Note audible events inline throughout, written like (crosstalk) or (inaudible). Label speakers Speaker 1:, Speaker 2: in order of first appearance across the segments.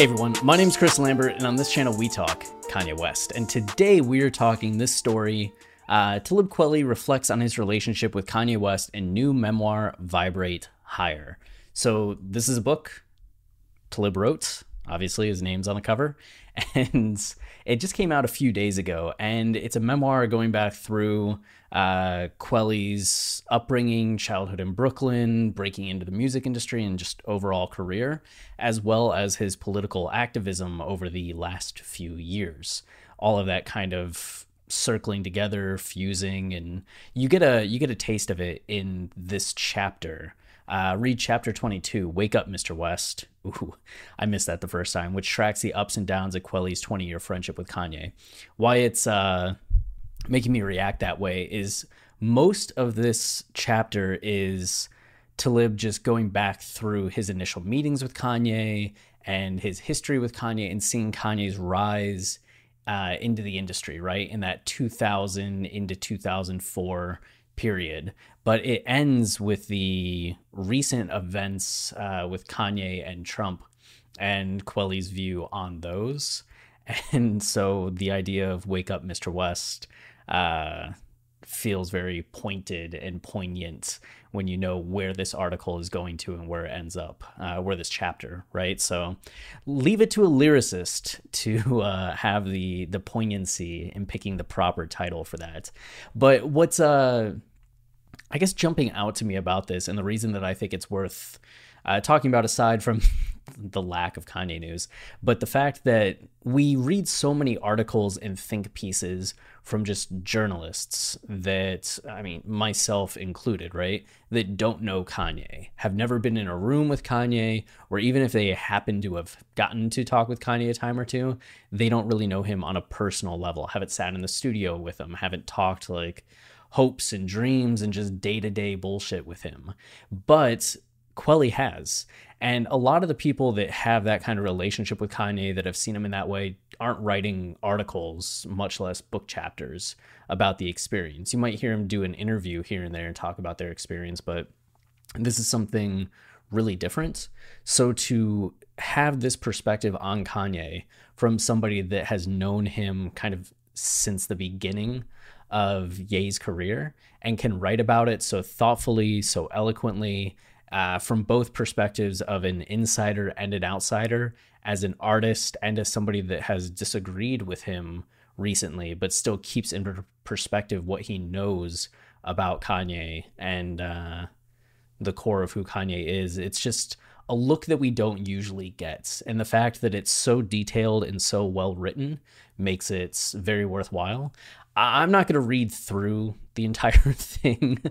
Speaker 1: Hey everyone, my name is Chris Lambert, and on this channel we talk Kanye West. And today we are talking this story. Uh, Talib Kweli reflects on his relationship with Kanye West in new memoir, Vibrate Higher. So, this is a book Talib wrote. Obviously, his name's on the cover. (laughs) And it just came out a few days ago. And it's a memoir going back through uh, upbringing, childhood in Brooklyn, breaking into the music industry, and just overall career, as well as his political activism over the last few years. All of that kind of circling together, fusing, and you get a you get a taste of it in this chapter. Uh, read chapter 22, Wake Up, Mr. West. Ooh, I missed that the first time, which tracks the ups and downs of Kweli's 20 year friendship with Kanye. Why it's uh, making me react that way is most of this chapter is Talib just going back through his initial meetings with Kanye and his history with Kanye and seeing Kanye's rise uh, into the industry, right? In that 2000 into 2004 period. But it ends with the recent events uh, with Kanye and Trump and Kweli's view on those. (laughs) And so the idea of Wake Up, Mr. West uh, feels very pointed and poignant when you know where this article is going to and where it ends up, uh, where this chapter, right? So leave it to a lyricist to uh, have the the poignancy in picking the proper title for that. But what's uh, I guess jumping out to me about this, and the reason that I think it's worth uh, talking about aside from (laughs) the lack of Kanye news, but the fact that we read so many articles and think pieces from just journalists that, I mean, myself included, right, that don't know Kanye, have never been in a room with Kanye, or even if they happen to have gotten to talk with Kanye a time or two, they don't really know him on a personal level, haven't sat in the studio with him, haven't talked like hopes and dreams and just day to day bullshit with him. But Kweli has. And a lot of the people that have that kind of relationship with Kanye that have seen him in that way aren't writing articles, much less book chapters about the experience. You might hear him do an interview here and there and talk about their experience, but this is something really different. So to have this perspective on Kanye from somebody that has known him kind of since the beginning of Ye's career and can write about it so thoughtfully, so eloquently, uh, from both perspectives of an insider and an outsider, as an artist and as somebody that has disagreed with him recently, but still keeps in perspective what he knows about Kanye and uh, the core of who Kanye is. It's just a look that we don't usually get. And the fact that it's so detailed and so well written makes it very worthwhile. I'm not going to read through the entire (laughs) thing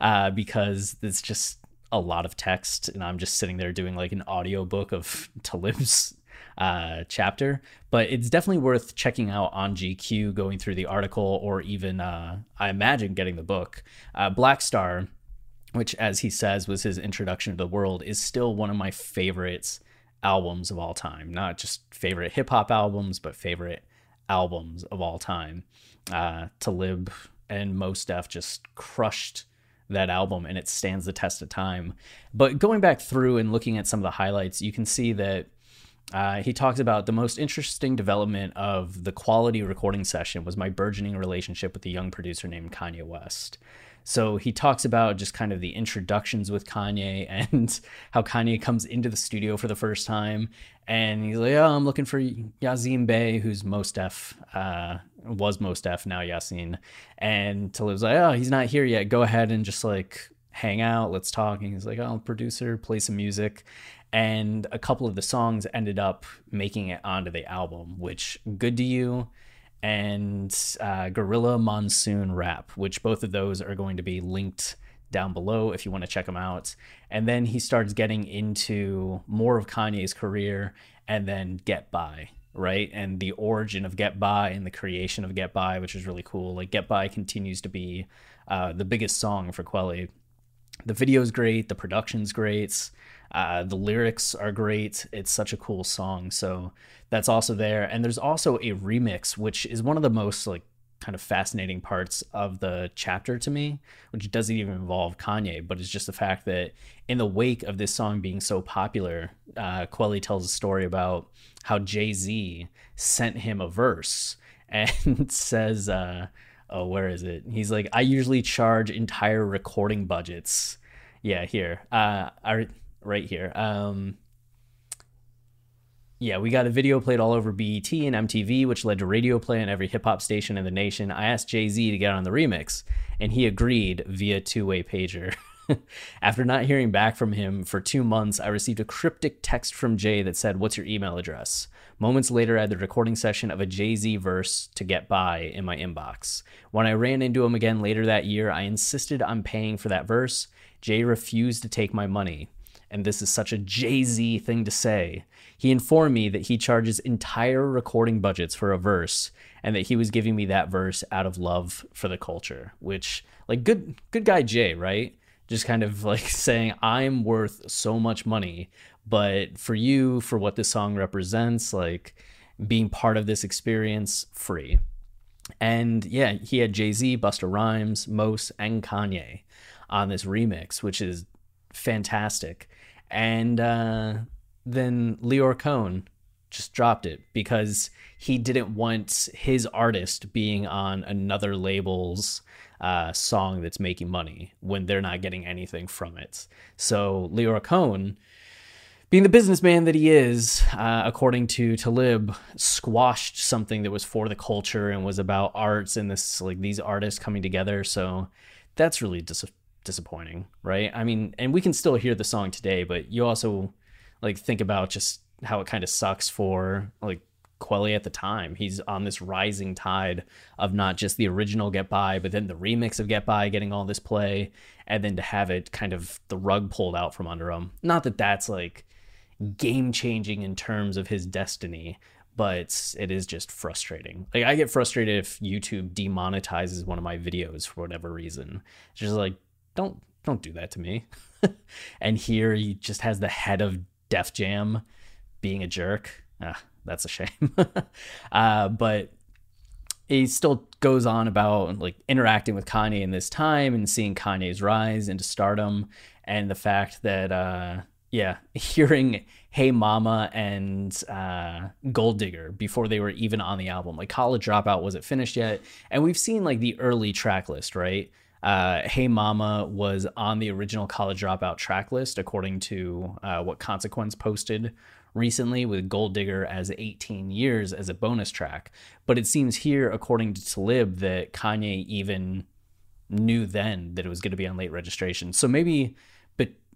Speaker 1: uh, because it's just a lot of text and I'm just sitting there doing like an audiobook of (laughs) Talib's uh, chapter, but it's definitely worth checking out on GQ, going through the article, or even uh, I imagine getting the book. Uh, Black Star, which, as he says, was his introduction to the world, is still one of my favorites albums of all time. Not just favorite hip hop albums, but favorite albums of all time. Uh, Talib and Mos Def just crushed that album and it stands the test of time. But going back through and looking at some of the highlights, you can see that uh, he talks about the most interesting development of the quality recording session was my burgeoning relationship with a young producer named Kanye West. So he talks about just kind of the introductions with Kanye (laughs) and how Kanye comes into the studio for the first time. And he's like, oh, I'm looking for Yasin Bey, who's Mos Def, uh, was Mos Def, now Yasin. And Talib's like, oh, he's not here yet. Go ahead and just like hang out. Let's talk. And he's like, oh, producer, play some music. And a couple of the songs ended up making it onto the album, which Good to You and uh, Gorilla Monsoon Rap, which both of those are going to be linked down below if you want to check them out. And then he starts getting into more of Kanye's career and then Get By, right? And the origin of Get By and the creation of Get By, which is really cool. Like Get By continues to be uh, the biggest song for Kweli. The video is great, the production's great. Uh, the lyrics are great. It's such a cool song. So that's also there. And there's also a remix, which is one of the most like kind of fascinating parts of the chapter to me, which doesn't even involve Kanye, but it's just the fact that in the wake of this song being so popular, uh, Kweli tells a story about how Jay Z sent him a verse (laughs) and says, uh, "Oh, where is it?" He's like, "I usually charge entire recording budgets." Yeah, here, uh, I, right here. Um, yeah, we got a video played all over BET and MTV, which led to radio play on every hip hop station in the nation. I asked Jay Z to get on the remix, and he agreed via two way pager. (laughs) After not hearing back from him for two months, I received a cryptic text from Jay that said, What's your email address? Moments later, I had the recording session of a Jay Z verse to get by in my inbox. When I ran into him again later that year, I insisted on paying for that verse. Jay refused to take my money and this is such a Jay Z thing to say. He informed me that he charges entire recording budgets for a verse and that he was giving me that verse out of love for the culture, which, like, good, good guy Jay, right? Just kind of like (laughs) saying, I'm worth so much money, but for you, for what this song represents, like being part of this experience, free. And yeah, he had Jay Z, Busta Rhymes, Mos, and Kanye on this remix, which is fantastic. And uh, then Lyor Cohen just dropped it because he didn't want his artist being on another label's uh, song that's making money when they're not getting anything from it. So Lyor Cohen, being the businessman that he is, uh, according to Talib, squashed something that was for the culture and was about arts and this like these artists coming together. So that's really dis- disappointing, right? I mean, and we can still hear the song today, but you also like think about just how it kind of sucks for like Kweli at the time. He's on this rising tide of not just the original Get By, but then the remix of Get By getting all this play, and then to have it kind of the rug pulled out from under him. Not that that's like game changing in terms of his destiny, but it is just frustrating. Like I get frustrated if YouTube demonetizes one of my videos for whatever reason. It's just like don't don't do that to me. (laughs) and here he just has the head of Def Jam being a jerk. Ah, that's a shame. (laughs) uh, but he still goes on about like interacting with Kanye in this time and seeing Kanye's rise into stardom and the fact that uh, yeah, (laughs) hearing Hey Mama and uh, Gold Digger before they were even on the album. Like College Dropout wasn't finished yet. And we've seen like the early track list, right? Uh, Hey Mama was on the original College Dropout track list, according to uh, what Consequence posted recently, with Gold Digger as 18 years as a bonus track. But it seems here, according to Talib, that Kanye even knew then that it was going to be on late registration. So maybe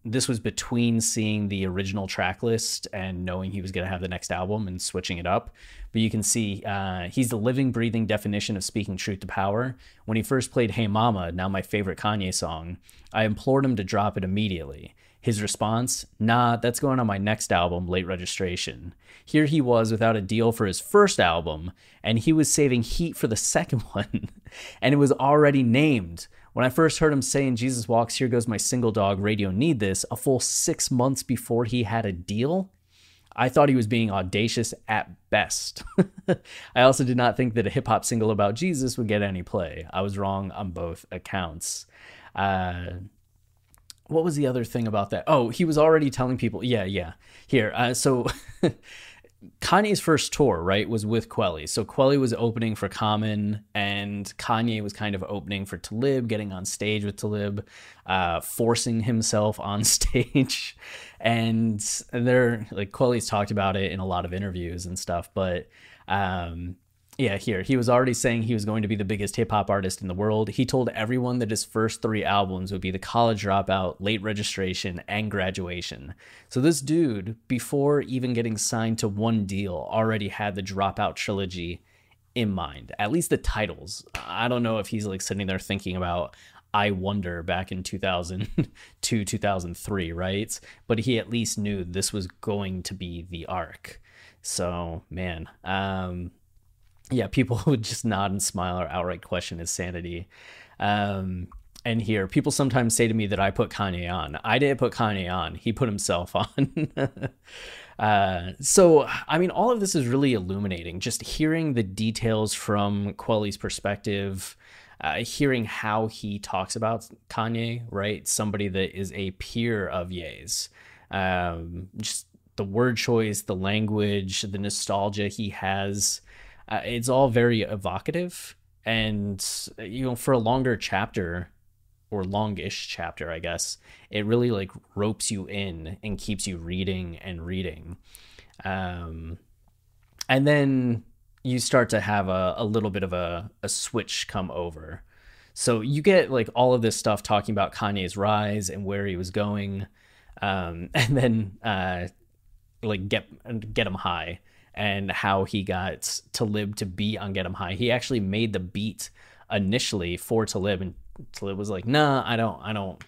Speaker 1: this was between seeing the original track list and knowing he was going to have the next album and switching it up. But you can see uh, he's the living, breathing definition of speaking truth to power. When he first played Hey Mama, now my favorite Kanye song, I implored him to drop it immediately. His response, nah, that's going on my next album, Late Registration. Here he was without a deal for his first album, and he was saving heat for the (laughs) second one, and it was already named. When I first heard him saying Jesus Walks, Here Goes My Single Dog, Radio Need This, a full six months before he had a deal, I thought he was being audacious at best. (laughs) I also did not think that a hip hop single about Jesus would get any play. I was wrong on both accounts. Uh, what was the other thing about that? Oh, he was already telling people, yeah, yeah. Here, uh, so (laughs) Kanye's first tour, right, was with Kweli. So Kweli was opening for Common, and Kanye was kind of opening for Talib, getting on stage with Talib, uh, forcing himself on (laughs) stage. And they're like Kweli's talked about it in a lot of interviews and stuff, but um, yeah, here. He was already saying he was going to be the biggest hip hop artist in the world. He told everyone that his first three albums would be The College Dropout, Late Registration, and Graduation. So this dude, before even getting signed to one deal, already had the Dropout trilogy in mind. At least the titles. I don't know if he's like sitting there thinking about I Wonder back in 2002, (laughs) 2003, right? But he at least knew this was going to be the arc. So, man, um, yeah, people (laughs) would just nod and smile or outright question his sanity. Um, and here, people sometimes say to me that I put Kanye on. I didn't put Kanye on. He put himself (laughs) on. Uh, so, I mean, all of this is really illuminating. Just hearing the details from Kweli's perspective, uh, hearing how he talks about Kanye, right? Somebody that is a peer of Ye's. Um, just the word choice, the language, the nostalgia he has. Uh, it's all very evocative. And, you know, for a longer chapter, or longish chapter, I guess, it really like ropes you in and keeps you reading and reading. Um, and then you start to have a, a little bit of a, a switch come over. So you get like all of this stuff talking about Kanye's rise and where he was going. Um, (laughs) and then uh, like get get him high and how he got Talib to be on Get 'em High. He actually made the beat initially for Talib, and Talib was like, "Nah, I don't, I don't,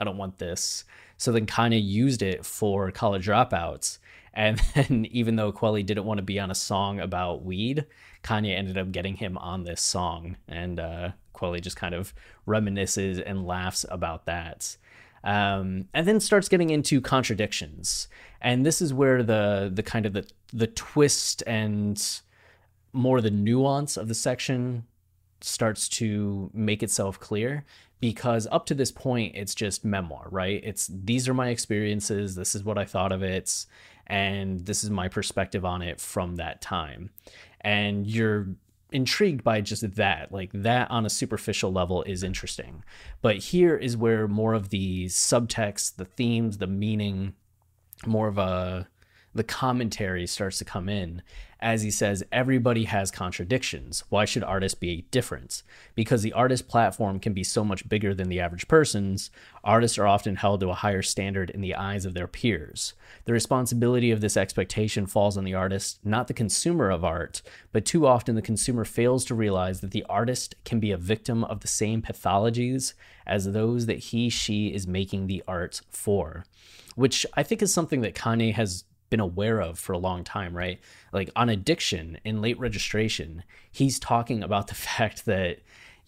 Speaker 1: I don't want this." So then Kanye used it for College Dropouts, and (laughs) then even though Kweli didn't want to be on a song about weed, Kanye ended up getting him on this song, and uh, Kweli just kind of reminisces and laughs about that. Um, and then starts getting into contradictions, and this is where the the kind of the the twist and more the nuance of the section starts to make itself clear. Because up to this point it's just memoir right? It's these are my experiences. This is what i thought of it. And this is my perspective on it from that time. And you're intrigued by just that. Like that on a superficial level is interesting. But here is where more of the subtext the themes the meaning more of a the commentary starts to come in as he says everybody has contradictions. Why should artists be different because the artist platform can be so much bigger than the average person's. Artists are often held to a higher standard in the eyes of their peers. The responsibility of this expectation falls on the artist not the consumer of art but too often the consumer fails to realize that the artist can be a victim of the same pathologies as those that he she is making the art for which i think is something that kanye has been aware of for a long time, right? Like on addiction in late registration, he's talking about (laughs) the fact that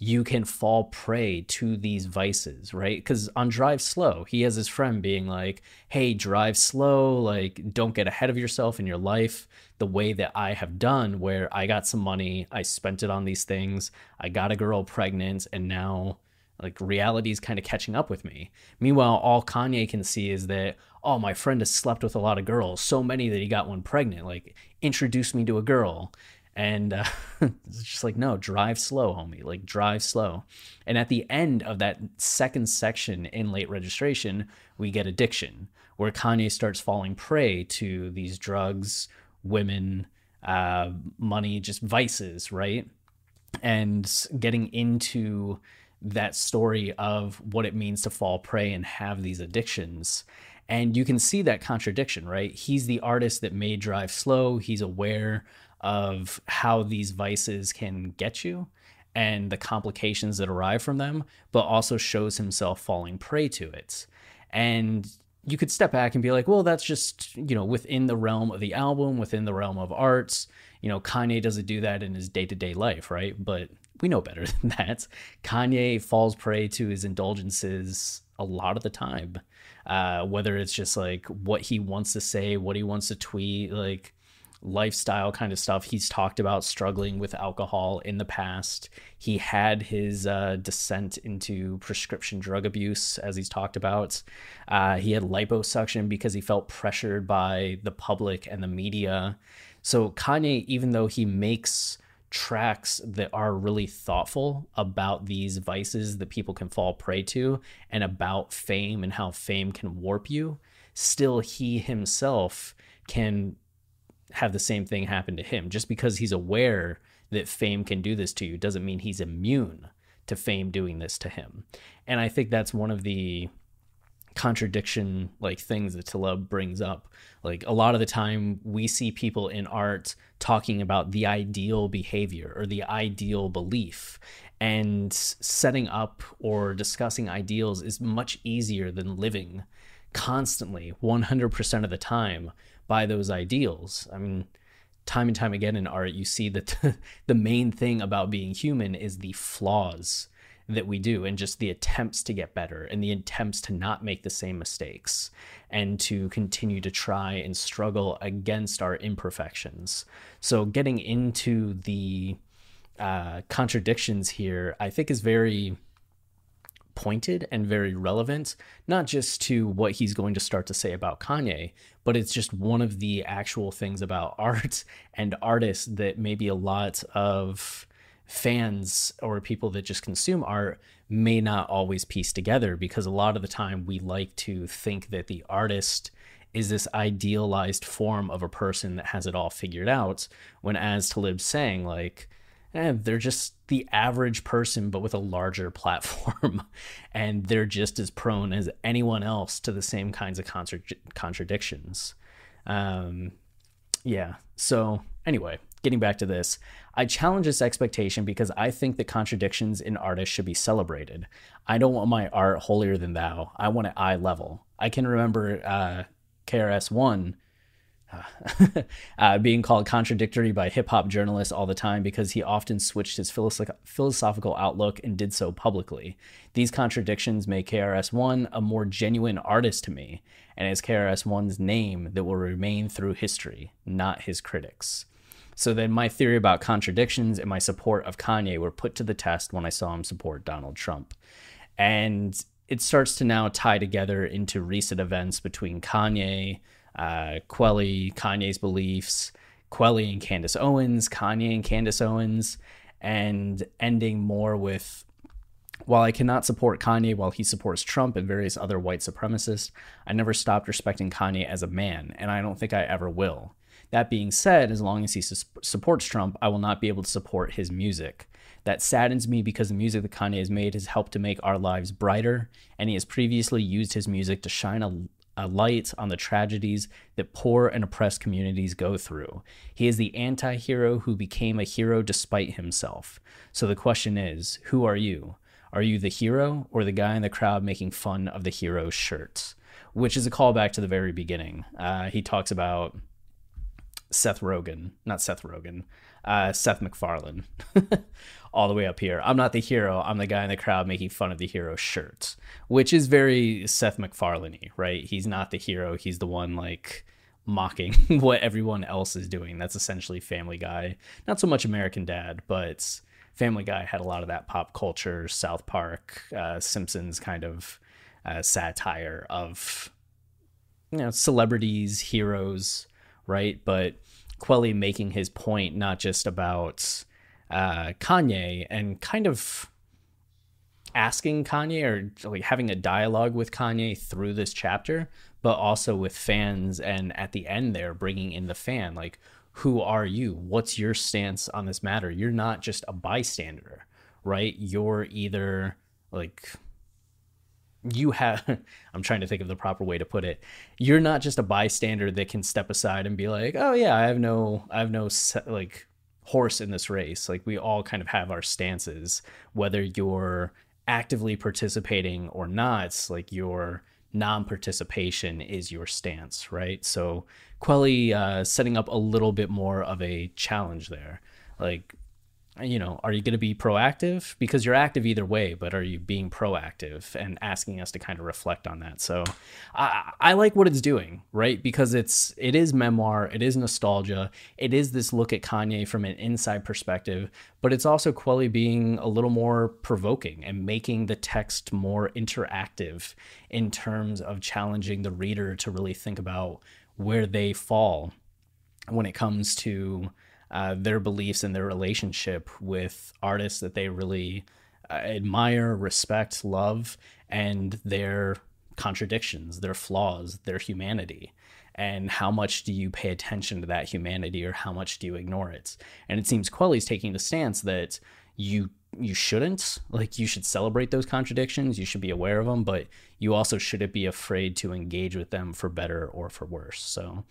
Speaker 1: you can fall prey to these vices, right? Because on Drive Slow, he has his friend being like, hey, drive slow, like, don't get ahead of yourself in your life the way that I have done, where I got some money, I spent it on these things, I got a girl pregnant, and now like reality is kind of catching up with me. Meanwhile, all Kanye can see is that, oh, my friend has slept with a lot of girls, so many that he got one pregnant. Like, introduce me to a girl. And uh, (laughs) it's just like, no, drive slow, homie. Like, drive slow. And at the end of that second section in late registration, we get addiction, where Kanye starts falling prey to these drugs, women, uh, money, just vices, right? And getting into that story of what it means to fall prey and have these addictions. And you can see that contradiction, right? He's the artist that may drive slow. He's aware of how these vices can get you and the complications that arrive from them, but also shows himself falling prey to it. And you could step back and be like, well, that's just, you know, within the realm of the album, within the realm of arts. You know, Kanye doesn't do that in his day to day life, right? But we know better (laughs) than that. Kanye falls prey to his indulgences a lot of the time. Uh, whether it's just like what he wants to say, what he wants to tweet, like lifestyle kind of stuff. He's talked about struggling with alcohol in the past. He had his uh, descent into prescription drug abuse, as he's talked about. Uh, he had liposuction because he felt pressured by the public and the media. So, Kanye, even though he makes tracks that are really thoughtful about these vices that people can fall prey to and about fame and how fame can warp you, still he himself can have the same thing happen to him. Just because he's aware that fame can do this to you doesn't mean he's immune to fame doing this to him. And I think that's one of the contradiction like things that Talib brings up. Like a lot of the time we see people in art talking about the ideal behavior or the ideal belief and setting up or discussing ideals is much easier than living constantly 100% of the time by those ideals. I mean, time and time again in art you see that (laughs) the main thing about being human is the flaws that we do and just the attempts to get better and the attempts to not make the same mistakes and to continue to try and struggle against our imperfections. So, getting into the uh, contradictions here, I think is very pointed and very relevant, not just to what he's going to start to say about Kanye, but it's just one of the actual things about (laughs) art and artists that maybe a lot of fans or people that just consume art may not always piece together because a lot of the time we like to think that the artist is this idealized form of a person that has it all figured out. When as Talib's saying like eh, they're just the average person but with a larger (laughs) platform and they're just as prone as anyone else to the same kinds of contra- contradictions. Um yeah. So anyway getting back to this, I challenge this expectation because I think that contradictions in artists should be celebrated. I don't want my art holier than thou. I want it eye level. I can remember uh, KRS One (laughs) uh, being called contradictory by hip hop journalists all the time because he often switched his philosoph- philosophical outlook and did so publicly. These contradictions make KRS One a more genuine artist to me, and it's KRS One's name that will remain through history, not his critics. So then my theory about contradictions and my support of Kanye were put to the test when I saw him support Donald Trump. And it starts to now tie together into recent events between Kanye, uh, Kweli, Kanye's beliefs, Kweli and Candace Owens, Kanye and Candace Owens, and ending more with while I cannot support Kanye while he supports Trump and various other white supremacists, I never stopped respecting Kanye as a man, and I don't think I ever will. That being said, as long as he su- supports Trump, I will not be able to support his music. That saddens me because the music that Kanye has made has helped to make our lives brighter, and he has previously used his music to shine a, a light on the tragedies that poor and oppressed communities go through. He is the anti hero who became a hero despite himself. So the question is who are you? Are you the hero or the guy in the crowd making fun of the hero's shirt? Which is a callback to the very beginning. Uh, he talks about Seth Rogen, not Seth Rogen, uh, Seth MacFarlane, (laughs) all the way up here. I'm not the hero. I'm the guy in the crowd making fun of the hero shirt, which is very Seth MacFarlane right? He's not the hero. He's the one like mocking (laughs) what everyone else is doing. That's essentially Family Guy. Not so much American Dad, but Family Guy had a lot of that pop culture, South Park, uh, Simpsons kind of uh, satire of you know celebrities, heroes right? But Kweli making his point not just about uh, Kanye and kind of asking Kanye or like having a dialogue with Kanye through this chapter, but also with fans. And at the end, there bringing in the fan, like, who are you? What's your stance on this matter? You're not just a bystander, right? You're either like you have (laughs) i'm trying to think of the proper way to put it. You're not just a bystander that can step aside and be like oh yeah i have no i have no like horse in this race. Like we all kind of have our stances whether you're actively participating or not like your non-participation is your stance right? So Kweli uh, setting up a little bit more of a challenge there. Like you know, are you going to be proactive? Because you're active either way, but are you being proactive and asking us to kind of reflect on that? So I, I like what it's doing, right? Because it's it is memoir, it is nostalgia, it is this look at Kanye from an inside perspective, but it's also Kweli being a little more provoking and making the text more interactive in terms of challenging the reader to really think about where they fall when it comes to uh, their beliefs and their relationship with artists that they really uh, admire, respect, love, and their contradictions, their flaws, their humanity. And how much do you pay attention to that humanity or how much do you ignore it? And it seems Kweli's taking the stance that you you shouldn't like you should celebrate those contradictions you should be aware of them but you also shouldn't be afraid to engage with them for better or for worse so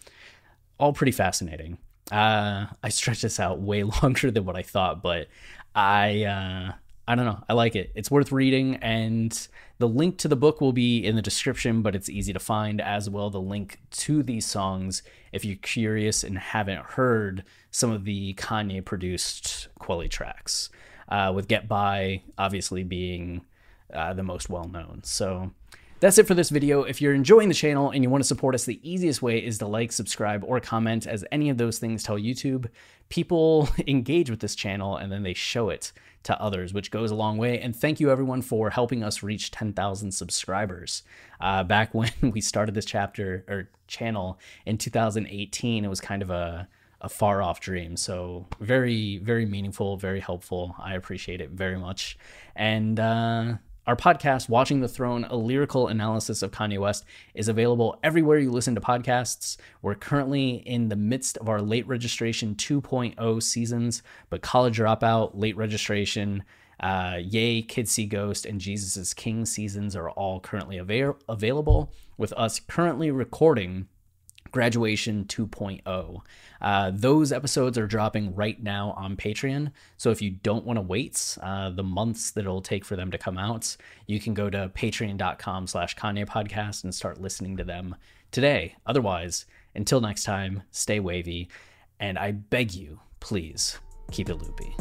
Speaker 1: all pretty fascinating uh, I stretched this out way (laughs) longer than what I thought, but I uh, I don't know. I like it. It's worth reading, and the link to the book will be in the description, but it's easy to find as well. The link to these songs, if you're curious and haven't heard some of the Kanye produced Kweli tracks. uh, with Get By obviously being uh, the most well known. So that's it for this video. If you're enjoying the channel and you want to support us, the easiest way is to like, subscribe, or comment, as any of those things tell YouTube people (laughs) engage with this channel and then they show it to others, which goes a long way. And thank you everyone for helping us reach 10,000 subscribers. Uh, back (laughs) when we started this chapter or channel in 2018, it was kind of a a far off dream. So very, very meaningful, very helpful. I appreciate it very much. And uh, our podcast, Watching the Throne, a lyrical analysis of Kanye West, is available everywhere you listen to podcasts. We're currently in the midst of our late registration 2.0 seasons, but College Dropout, late registration, uh, Ye, Kids See Ghost, and Jesus is King seasons are all currently avail- available, with us currently recording Graduation 2.0. Uh, those episodes are dropping right now on Patreon. So if you don't want to wait uh, the months that it'll take for them to come out, you can go to patreon.com slash Kanye podcast and start listening to them today. Otherwise, until next time, stay wavy. And I beg you, please keep it loopy.